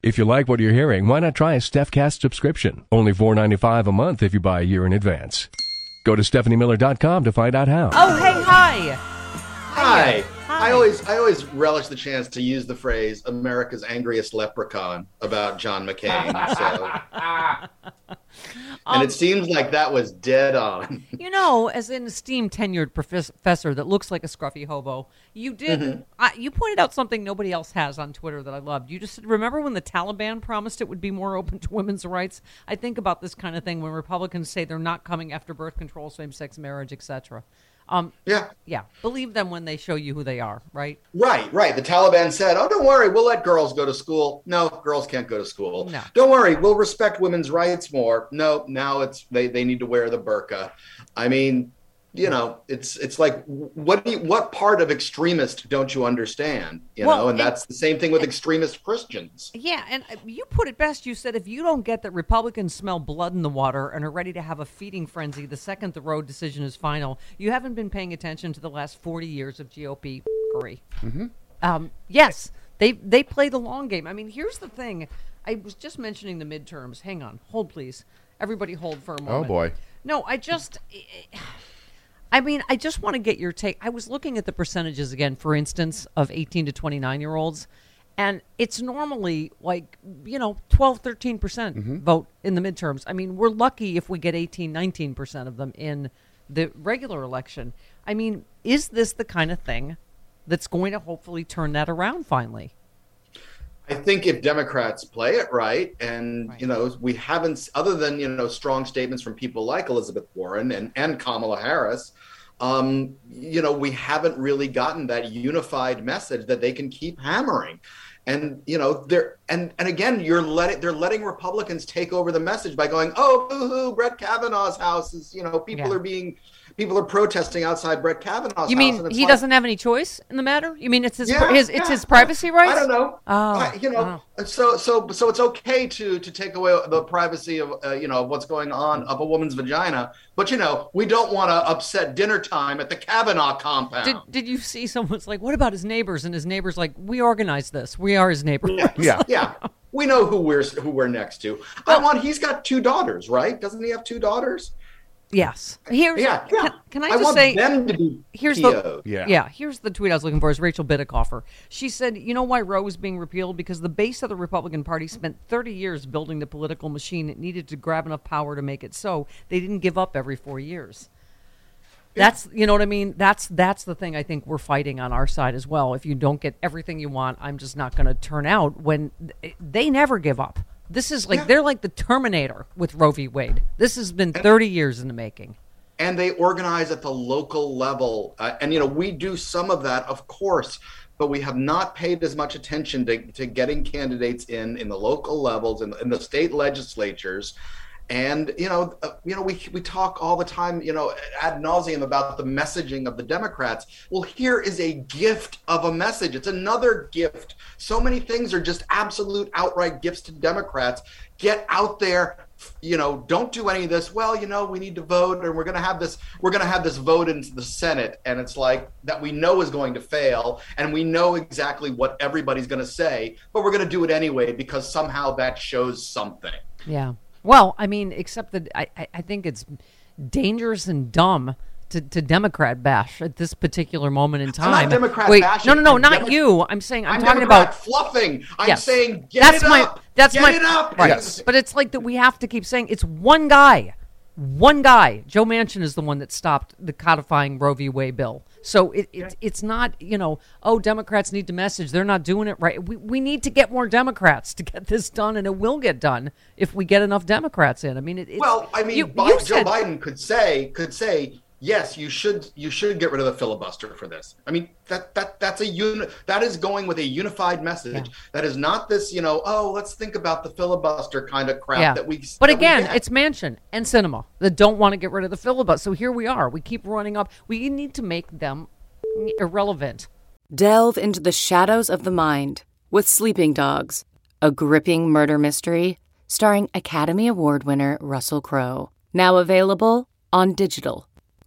If you like what you're hearing, why not try a StephCast subscription? Only $4.95 a month if you buy a year in advance. Go to stephaniemiller.com to find out how. Oh, hey, hi. Hi. Hi. I always I always relish the chance to use the phrase "America's angriest leprechaun" about John McCain. So, and it um, seems like that was dead on. You know, as an esteemed tenured professor that looks like a scruffy hobo, you did. Mm-hmm. I, you pointed out something nobody else has on Twitter that I loved. You just said, remember when the Taliban promised it would be more open to women's rights? I think about this kind of thing when Republicans say they're not coming after birth control, same-sex marriage, etc. Um, Yeah, yeah, believe them when they show you who they are, right? right, right. The Taliban said, "Oh, don't worry, we'll let girls go to school." No, girls can't go to school. No. Don't worry, we'll respect women's rights more. No, now it's they they need to wear the burqa. I mean, you know, it's it's like what do you, what part of extremist don't you understand? You Well, know, and it- that's the same thing with extremist Christians. Yeah, and uh, you put it best. You said if you don't get that Republicans smell blood in the water and are ready to have a feeding frenzy the second the Roe decision is final, you haven't been paying attention to the last 40 years of GOP f***ery. Um, yes, they they play the long game. I mean, here's the thing. I was just mentioning the midterms. Hang on, hold please. Everybody, hold for a moment. Oh boy. No, I just. I mean, I just want to get your take. I was looking at the percentages again, for instance, of 18 to 29 year olds, and it's normally like, you know, 12, 13% mm-hmm. vote in the midterms. I mean, we're lucky if we get 18, 19% of them in the regular election. I mean, is this the kind of thing that's going to hopefully turn that around finally? I think if Democrats play it right, and Right. you know, we haven't, other than you know, strong statements from people like Elizabeth Warren and and Kamala Harris, um, you know, we haven't really gotten that unified message that they can keep hammering. And you know, they're and and again, you're letting they're letting Republicans take over the message by going, oh, boo-hoo, Brett Kavanaugh's house is, you know, people Yeah. are being people are protesting outside Brett Kavanaugh's You mean he like- doesn't have any choice in the matter? You mean it's his Yeah, his it's yeah. his privacy rights? I don't know. Oh, I- you know, so so so it's okay to to take away the privacy of uh, you know what's going on of a woman's vagina, but you know we don't want to upset dinner time at the Kavanaugh compound. Did, did you see someone's like, what about his neighbors? And his neighbors like, we organized this. We are his neighbors. Yeah. yeah, we know who we're who we're next to. I want. He's got two daughters, right? Doesn't he have two daughters? Yes. Here's Yeah, yeah. Can, can I I just want say them to be here's PO'd. the Yeah. yeah here's the tweet I was looking for is Rachel Bitecofer. She said, you know why Roe is being repealed because the base of the Republican Party spent 30 years building the political machine it needed to grab enough power to make it so. They didn't give up every four years. That's you know what I mean. That's that's the thing I think we're fighting on our side as well. If you don't get everything you want, I'm just not going to turn out. When they never give up. This is like Yeah. they're like the Terminator with Roe v. Wade. This has been 30 years in the making. and they organize at the local level. Uh, and you know, we do some of that, of course, but we have not paid as much attention to, to getting candidates in in the local levels in, in the state legislatures. And you know, uh, you know, we we talk all the time, you know, ad nauseum about the messaging of the Democrats. Well, here is a gift of a message. It's another gift. So many things are just absolute outright gifts to Democrats. Get out there, you know, don't do any of this. Well, you know, we need to vote, and we're going to have this. We're going to have this vote into the Senate, and it's like that we know is going to fail, and we know exactly what everybody's going to say, but we're going to do it anyway because somehow that shows something. Yeah. Well, I mean, except that I, I, think it's dangerous and dumb to, to Democrat bash at this particular moment in time. not Democrat Wait, bashing. no, no, no, I'm not Demo- you. I'm saying I'm, I'm talking Democrat about fluffing. I'm Yes. saying get that's it my up. that's get my it up. Right. Yes. But it's like that we have to keep saying it's one guy. One guy. Joe Manchin is the one that stopped the codifying Roe v. Wade bill. So it, it it's not, you know, oh, Democrats need to message. They're not doing it right. We, we need to get more Democrats to get this done, and it will get done if we get enough Democrats in. I mean, it, Well, I mean, you- Bi- you Joe Biden could say could say yes, you should you should get rid of the filibuster for this. I mean, that that that's a uni- that is going with a unified message. That is not this, you know, oh, let's think about the filibuster kind of crap Yeah. that we. but that again, get. it's Manchin and Sinema that don't want to get rid of the filibuster. So here we are. We keep running up. We need to make them irrelevant. Delve into the shadows of the mind with Sleeping Dogs, a gripping murder mystery starring Academy Award winner Russell Crowe. Now available on digital.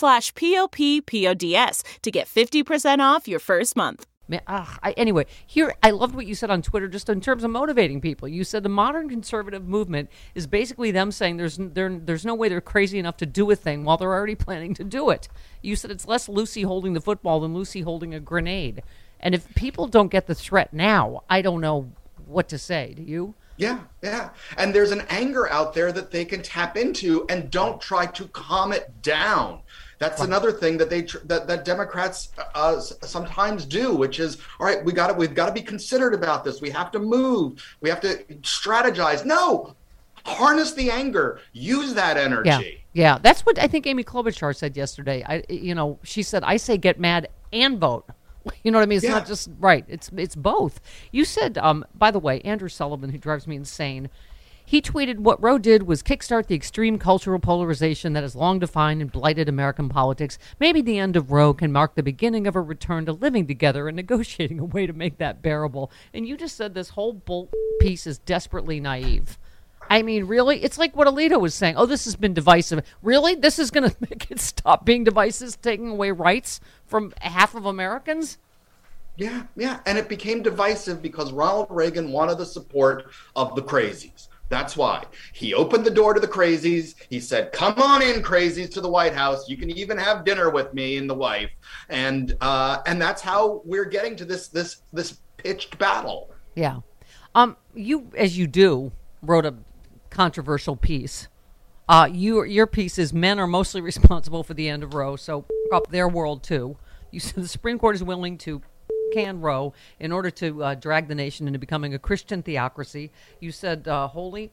slash p-o-p-p-o-d-s to get 50% off your first month. Man, ugh, I, anyway, here I loved what you said on Twitter, just in terms of motivating people. You said the modern conservative movement is basically them saying there's there, there's no way they're crazy enough to do a thing while they're already planning to do it. You said it's less Lucy holding the football than Lucy holding a grenade. And if people don't get the threat now, I don't know what to say. Do you? Yeah, yeah. And there's an anger out there that they can tap into and don't try to calm it down. That's another thing that they tr- that, that Democrats uh, sometimes do, which is all right. We got to we've got to be considered about this. We have to move. We have to strategize. No, harness the anger. Use that energy. Yeah, yeah. That's what I think Amy Klobuchar said yesterday. I, you know, she said, "I say get mad and vote." You know what I mean? It's Yeah. not just right. It's it's both. You said, um, by the way, Andrew Sullivan, who drives me insane, he tweeted, "What Roe did was kickstart the extreme cultural polarization that has long defined and blighted American politics. Maybe the end of Roe can mark the beginning of a return to living together and negotiating a way to make that bearable." And you just said this whole bull piece is desperately naive. I mean, really? It's like what Alito was saying. Oh, this has been divisive. Really? This is going to make it stop being divisive, taking away rights from half of Americans? Yeah, yeah. And it became divisive because Ronald Reagan wanted the support of the crazies. That's why he opened the door to the crazies. He said, "Come on in, crazies, to the White House. You can even have dinner with me and the wife." And uh, and that's how we're getting to this this this pitched battle. Yeah. Um, you, as you do, wrote a controversial piece. Uh, you, your piece is men are mostly responsible for the end of Roe, so up their world too. You said the Supreme Court is willing to can Roe in order to uh, drag the nation into becoming a Christian theocracy. You said, uh, "Holy,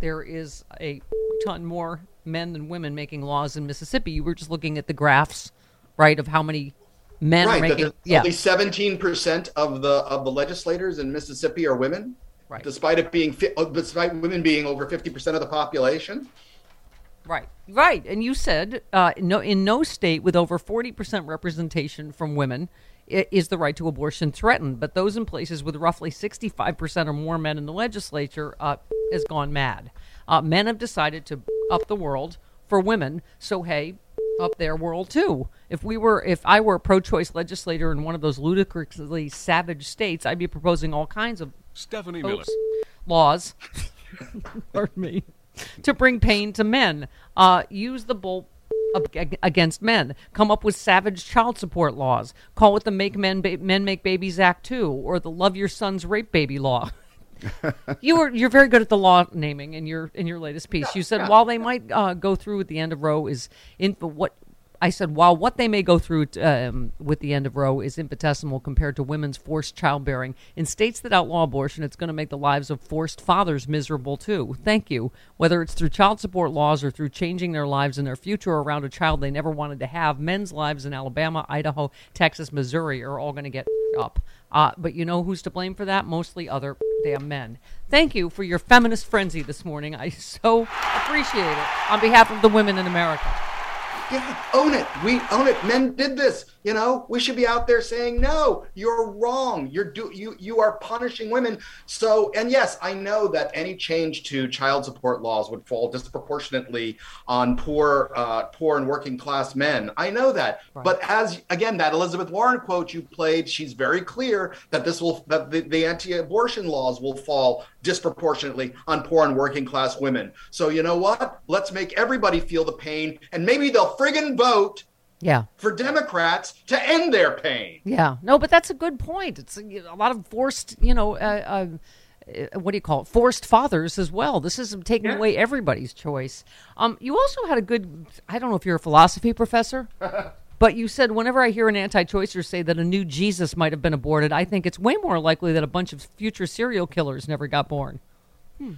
there is a ton more men than women making laws in Mississippi." You were just looking at the graphs, right, of how many men are right. making. Yeah, Only seventeen percent of the of the legislators in Mississippi are women. Right. Despite it being, uh, despite women being over fifty percent of the population. Right, right. And you said uh, no, in no state with over 40% representation from women is the right to abortion threatened. But those in places with roughly 65% or more men in the legislature uh, has gone mad. Uh, men have decided to up the world for women. So, hey, up their world too. If we were, if I were a pro-choice legislator in one of those ludicrously savage states, I'd be proposing all kinds of Stephanie Miller. laws. pardon me. To bring pain to men. Uh, use the bull against men. Come up with savage child support laws. Call it the Make Men ba- Men Make Babies Act 2 or the Love Your Son's Rape Baby Law. you were you're very good at the law naming in your in your latest piece. You said while they might uh, go through at the end of Roe is in what I said while what they may go through um, with the end of Roe is infinitesimal compared to women's forced childbearing in states that outlaw abortion, it's going to make the lives of forced fathers miserable too. Thank you. Whether it's through child support laws or through changing their lives and their future around a child they never wanted to have, men's lives in Alabama, Idaho, Texas, Missouri are all going to get up. Uh, but you know who's to blame for that? Mostly other damn men. Thank you for your feminist frenzy this morning. I so appreciate it on behalf of the women in America. Yeah, own it. We own it. Men did this. You know, we should be out there saying, "No, you're wrong. You're do you you are punishing women." So, and yes, I know that any change to child support laws would fall disproportionately on poor, uh, poor and working class men. I know that. Right. But as again, that Elizabeth Warren quote you played, she's very clear that this will that the, the anti-abortion laws will fall disproportionately on poor and working class women. So you know what? Let's make everybody feel the pain, and maybe they'll friggin' vote yeah. for democrats to end their pain. Yeah. No but that's a good point. It's a, a lot of forced you know uh, uh, what do you call it? Forced fathers as well. This is taking yeah. away everybody's choice. Um you also had a good i don't know if you're a philosophy professor but you said whenever i hear an anti-choicer say that a new jesus might have been aborted i think it's way more likely that a bunch of future serial killers never got born. Hmm.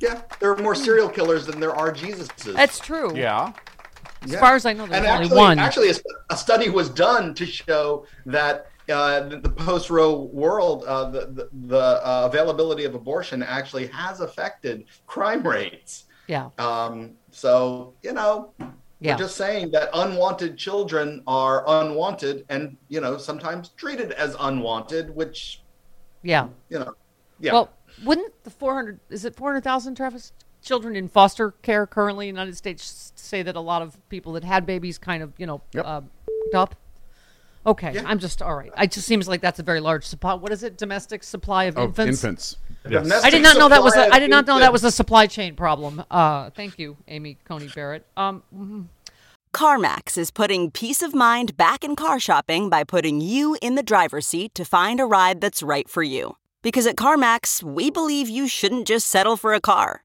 yeah there are more serial killers than there are jesuses. That's true. Yeah as yeah. far as I know, there's and only actually, one. Actually, a, study was done to show that uh, the, the post-Roe world, uh, the the, the uh, availability of abortion actually has affected crime rates. Yeah. Um, so you know, yeah. we're just saying that unwanted children are unwanted, and you know sometimes treated as unwanted, which. Yeah. You know. Yeah. Well, wouldn't the 400 is it 400,000 Travis children in foster care currently in the United States say that a lot of people that had babies kind of, you know, yep. uh, up. Okay, yeah. I'm just all right. It just seems like that's a very large supply. What is it? Domestic supply of oh, infants. Infants. Yes. I did not know that was. A, I did not know that was a supply chain problem. Uh, thank you, Amy Coney Barrett. Um, mm-hmm. CarMax is putting peace of mind back in car shopping by putting you in the driver's seat to find a ride that's right for you. Because at CarMax, we believe you shouldn't just settle for a car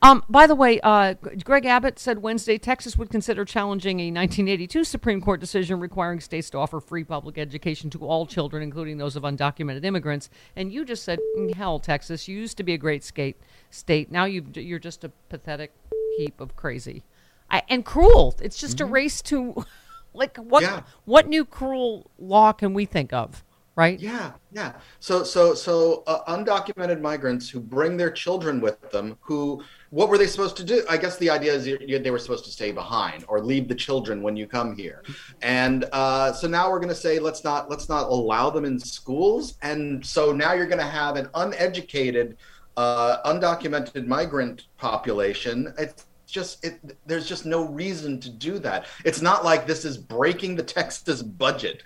Um, by the way, uh, Greg Abbott said Wednesday Texas would consider challenging a 1982 Supreme Court decision requiring states to offer free public education to all children, including those of undocumented immigrants. And you just said, mm, hell, Texas, you used to be a great skate, state. Now you are just a pathetic heap of crazy I, and cruel. It's just mm-hmm. a race to, like, what yeah. what new cruel law can we think of? Right? Yeah, yeah. So, so, so uh, undocumented migrants who bring their children with them, who what were they supposed to do? I guess the idea is they were supposed to stay behind or leave the children when you come here. And uh, so now we're going to say let's not let's not allow them in schools. And so now you're going to have an uneducated, uh, undocumented migrant population. It's just it, there's just no reason to do that. It's not like this is breaking the Texas budget.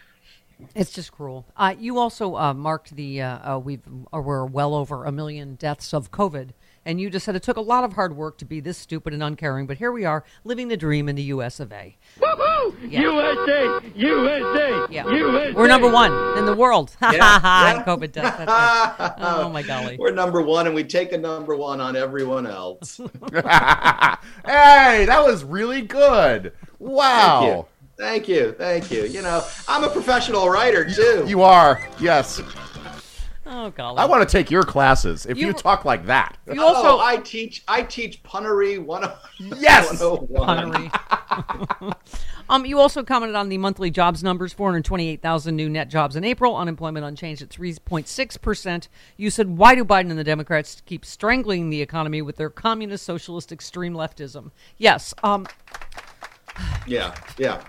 It's just cruel. Uh, you also uh, marked the uh, uh we've uh, we're well over a million deaths of COVID and you just said it took a lot of hard work to be this stupid and uncaring, but here we are living the dream in the US of A. Woohoo! Yeah. USA! USA! Yeah. USA! We're number one in the world. Ha ha ha! COVID death. oh my golly. We're number one and we take a number one on everyone else. hey, that was really good. Wow. Thank you. Thank you. You. You know, I'm a professional writer too. You are. Yes. Oh, golly. I want to take your classes if you, You- talk like that. You also oh, I teach I teach punnery one Yes! 101. Punnery. um, you also commented on the monthly jobs numbers: 428,000 new net jobs in April, unemployment unchanged at 3.6 percent. You said, "Why do Biden and the Democrats keep strangling the economy with their communist, socialist, extreme leftism?" Yes. Um, Yeah, yeah.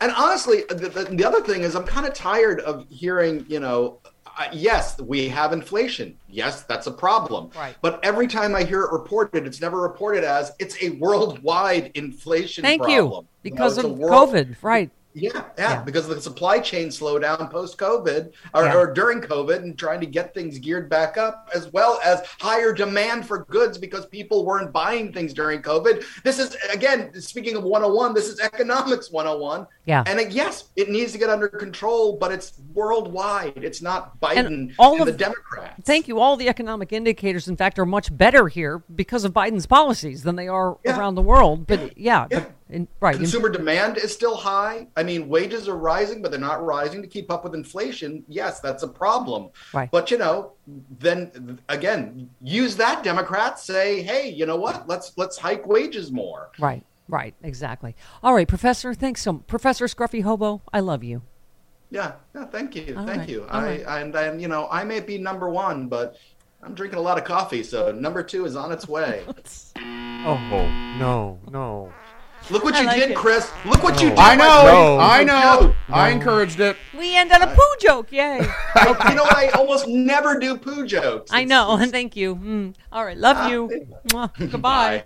And honestly, the, the, the other thing is, I'm kind of tired of hearing, you know, uh, yes, we have inflation. Yes, that's a problem. Right. But every time I hear it reported, it's never reported as it's a worldwide inflation thank problem. you, because know, of world- COVID. Right. Yeah, yeah, Yeah. because of the supply chain slowdown post COVID or, Yeah. or during COVID and trying to get things geared back up, as well as higher demand for goods because people weren't buying things during COVID. This is, again, speaking of 101, this is economics 101. Yeah. And uh, yes, it needs to get under control, but it's worldwide. It's not Biden and, all of- the Democrats. Thank you. All the economic indicators, in fact, are much better here because of Biden's policies than they are Yeah. around the world. But yeah, Yeah. but in, right. in- Consumer demand is still high. I mean, wages are rising, but they're not rising to keep up with inflation. Yes, that's a problem. Right. But you know, then again, use that Democrats say, "Hey, you know what? Let's let's hike wages more." Right, right, exactly. All right, Professor, thanks so Professor Scruffy Hobo, I love you. Yeah, yeah. Thank you, All thank right, you. all I right. and, and you know, I may be number one, but I'm drinking a lot of coffee, so number two is on its way. Oh no, no. Look what I you like did, it. Chris. Look what you did. I know, No. I know. No. I encouraged it. We end on a poo joke, yay. I, you know what? I almost never do poo jokes. I know, thank you. Mm. All right, love you. Goodbye. Bye.